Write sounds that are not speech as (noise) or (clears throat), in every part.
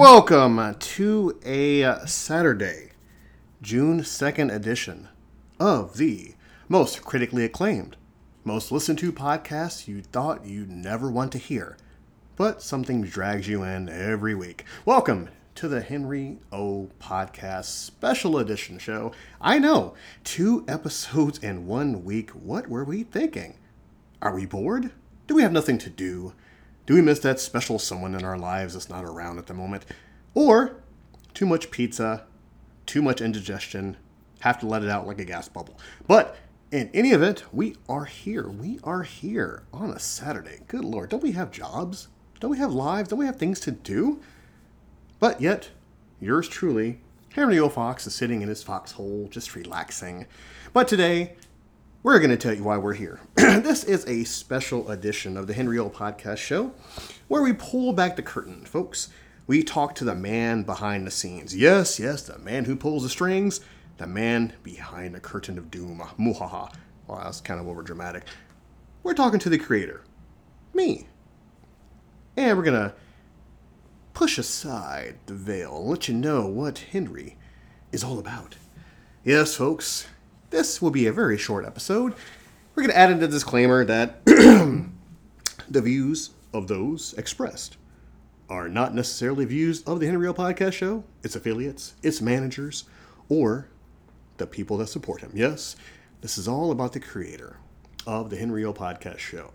Welcome to a uh, Saturday, June 2nd edition of the most critically acclaimed, most listened to podcast you thought you'd never want to hear, but something drags you in every week. Welcome to the Henry O Podcast Special Edition show. I know, two episodes in one week. What were we thinking? Are we bored? Do we have nothing to do? Do we miss that special someone in our lives that's not around at the moment? Or too much pizza, too much indigestion, have to let it out like a gas bubble. But in any event, we are here. We are here on a Saturday. Good Lord, don't we have jobs? Don't we have lives? Don't we have things to do? But yet, yours truly, Henry O. Fox, is sitting in his foxhole just relaxing. But today, we're going to tell you why we're here. (clears throat) this is a special edition of the Henry O Podcast Show where we pull back the curtain, folks. We talk to the man behind the scenes. Yes, yes, the man who pulls the strings, the man behind the curtain of doom. Muhaha. Well, that's kind of over dramatic. We're talking to the creator, me. And we're going to push aside the veil and let you know what Henry is all about. Yes, folks, this will be a very short episode. We're going to add in a disclaimer that (clears throat) the views of those expressed are not necessarily views of the Henry O Podcast Show, its affiliates, its managers, or the people that support him. Yes, this is all about the creator of the Henry O Podcast Show.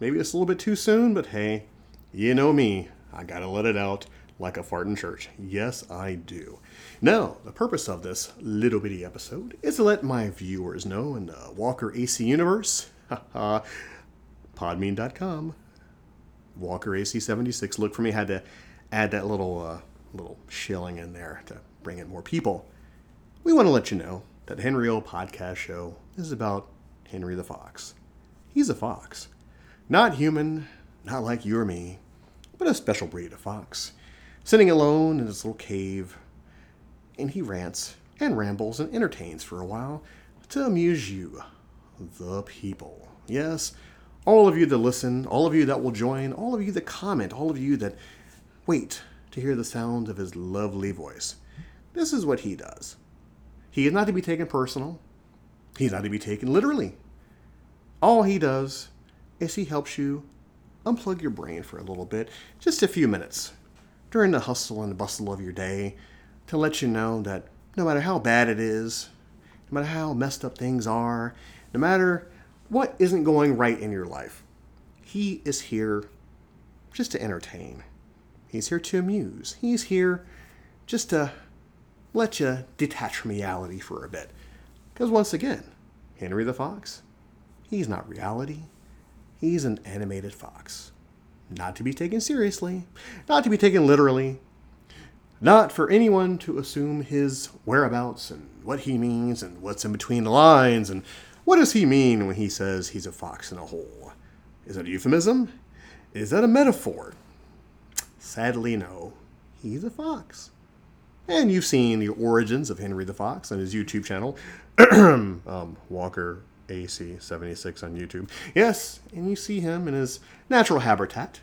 Maybe it's a little bit too soon, but hey, you know me. I gotta let it out like a fart in church. Yes, I do. Now, the purpose of this little bitty episode is to let my viewers know in the Walker AC universe, podbean.com, Walker AC76. Look for me, had to add that little uh, little shilling in there to bring in more people. We want to let you know that Henry O Podcast Show is about Henry the Fox. He's a fox. Not human, not like you or me, but a special breed of fox. Sitting alone in his little cave, and he rants and rambles and entertains for a while to amuse you, the people. Yes, all of you that listen, all of you that will join, all of you that comment, all of you that wait to hear the sound of his lovely voice. This is what he does. He is not to be taken personal. He's not to be taken literally. All he does is he helps you unplug your brain for a little bit, just a few minutes, during the hustle and the bustle of your day, to let you know that no matter how bad it is, no matter how messed up things are, no matter what isn't going right in your life, he is here just to entertain. He's here to amuse. He's here just to let you detach from reality for a bit. Because once again, Henry the Fox, he's not reality. He's an animated fox. Not to be taken seriously, not to be taken literally, not for anyone to assume his whereabouts and what he means and what's in between the lines and what does he mean when he says he's a fox in a hole. Is that a euphemism? Is that a metaphor? Sadly, no. He's a fox. And you've seen the origins of Henry the Fox on his YouTube channel, (clears throat) um, Walker AC76 on YouTube. Yes, and you see him in his natural habitat,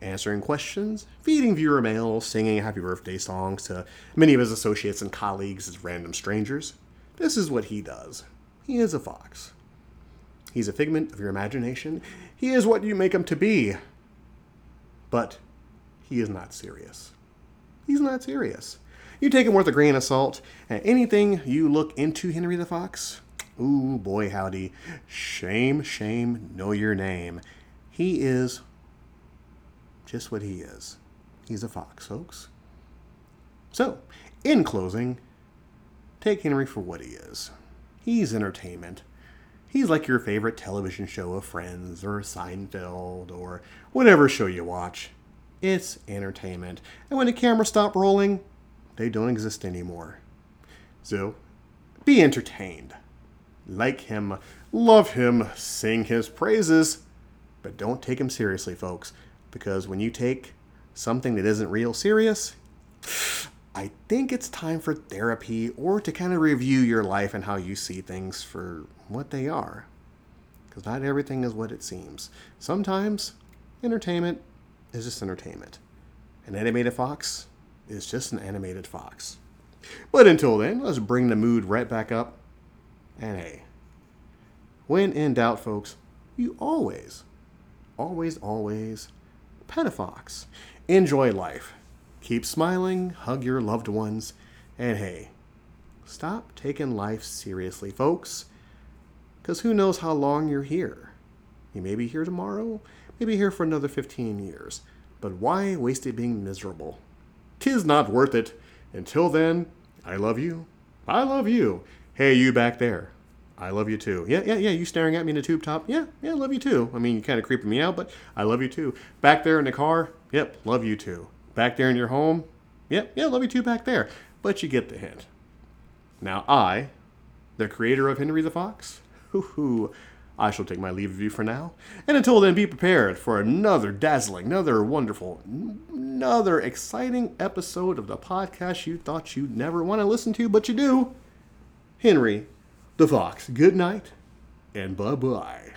answering questions, feeding viewer mail, singing happy birthday songs to many of his associates and colleagues as random strangers. This is what he does. He is a fox. He's a figment of your imagination. He is what you make him to be. But he is not serious. He's not serious. You take him with a grain of salt, and anything you look into Henry the Fox, ooh boy howdy, shame, shame, know your name. He is just what he is. He's a fox, folks. So, in closing, take Henry for what he is. He's entertainment. He's like your favorite television show of Friends or Seinfeld or whatever show you watch. It's entertainment. And when the cameras stop rolling, they don't exist anymore. So, be entertained. Like him, love him, sing his praises, but don't take him seriously, folks, because when you take something that isn't real serious, I think it's time for therapy or to kind of review your life and how you see things for what they are. Because not everything is what it seems. Sometimes entertainment is just entertainment. An animated fox is just an animated fox. But until then, let's bring the mood right back up. And hey, when in doubt, folks, you always, always, always pet a fox. Enjoy life. Keep smiling, hug your loved ones, and hey, stop taking life seriously, folks. Because who knows how long you're here? You may be here tomorrow, maybe here for another 15 years. But why waste it being miserable? Tis not worth it. Until then, I love you. I love you. Hey, you back there. I love you too. Yeah, yeah, yeah. You staring at me in a tube top? Yeah, yeah, love you too. I mean, you kind of creeping me out, but I love you too. Back there in the car? Yep, love you too. Back there in your home? Yep, yeah, love you too back there. But you get the hint. Now, I, the creator of Henry the Fox, hoo hoo, I shall take my leave of you for now. And until then, be prepared for another dazzling, another wonderful, another exciting episode of the podcast you thought you'd never want to listen to, but you do. Henry the Fox, good night and bye bye.